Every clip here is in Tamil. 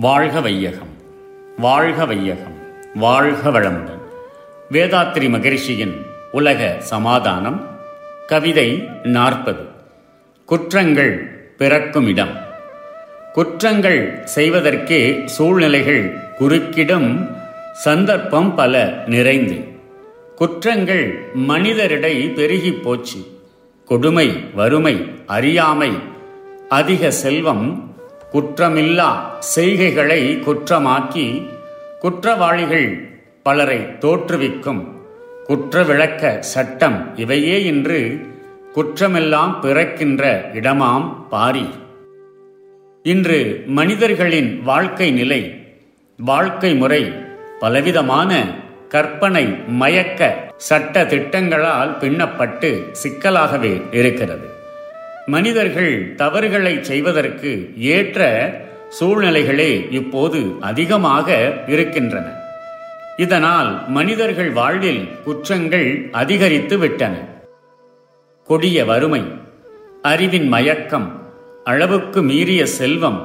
வாழ்க வையகம் வாழ்க வையகம் வாழ்க வளமுடன். வேதாத்ரி மகரிஷியின் உலக சமாதானம் கவிதை நாற்பது. குற்றங்கள் பிறக்கும் இடம். குற்றங்கள் செய்வதற்கே சூழ்நிலைகள் குறுக்கிடும் சந்தர்ப்பம் பல நிறைந்து. குற்றங்கள் மனிதரிடை பெருகிப் போச்சு. கொடுமை வறுமை அறியாமை அதிக செல்வம் குற்றமில்லா செய்கைகளை குற்றமாக்கி குற்றவாளிகள் பலரை தோற்றுவிக்கும் குற்ற விளக்க சட்டம் இவையே இன்று குற்றமெல்லாம் பிறக்கின்ற இடமாம் பாரி. இன்று மனிதர்களின் வாழ்க்கை நிலை வாழ்க்கை முறை பலவிதமான கற்பனை மயக்க சட்ட திட்டங்களால் பின்னப்பட்டு சிக்கலாகவே இருக்கிறது. மனிதர்கள் தவறுகளை செய்வதற்கு ஏற்ற சூழ்நிலைகளே இப்போது அதிகமாக இருக்கின்றன. இதனால் மனிதர்கள் வாழ்வில் குற்றங்கள் அதிகரித்து விட்டன. கொடிய வறுமை அறிவின் மயக்கம் அளவுக்கு மீறிய செல்வம்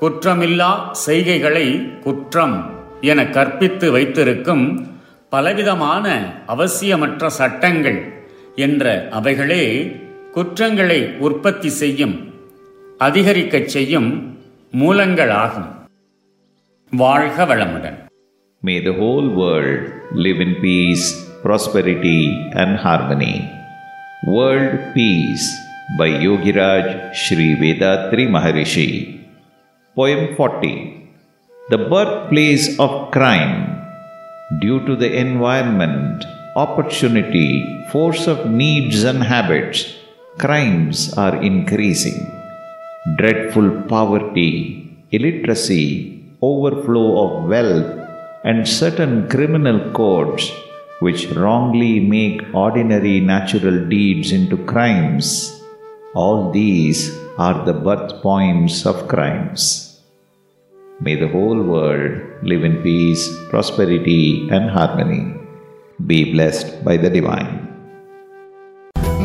குற்றமில்லா செய்கைகளை குற்றம் என கற்பித்து வைத்திருக்கும் பலவிதமான அவசியமற்ற சட்டங்கள் என்ற அவைகளே குற்றங்களை உற்பத்தி செய்யும் அதிகரிக்கச் செய்யும் மூலங்களாகும் வாழ்க வளமுடன் May the whole world live in peace, prosperity, and harmony. World Peace by Yogiraj Sri Vedatri Maharishi. Poem 40 The birthplace of crime, due to the environment, opportunity, force of needs and habits, crimes are increasing. Dreadful poverty, illiteracy, overflow of wealth, and certain criminal codes which wrongly make ordinary natural deeds into crimes. All these are the birth points of crimes. May the whole world live in peace, prosperity, and harmony. Be blessed by the divine.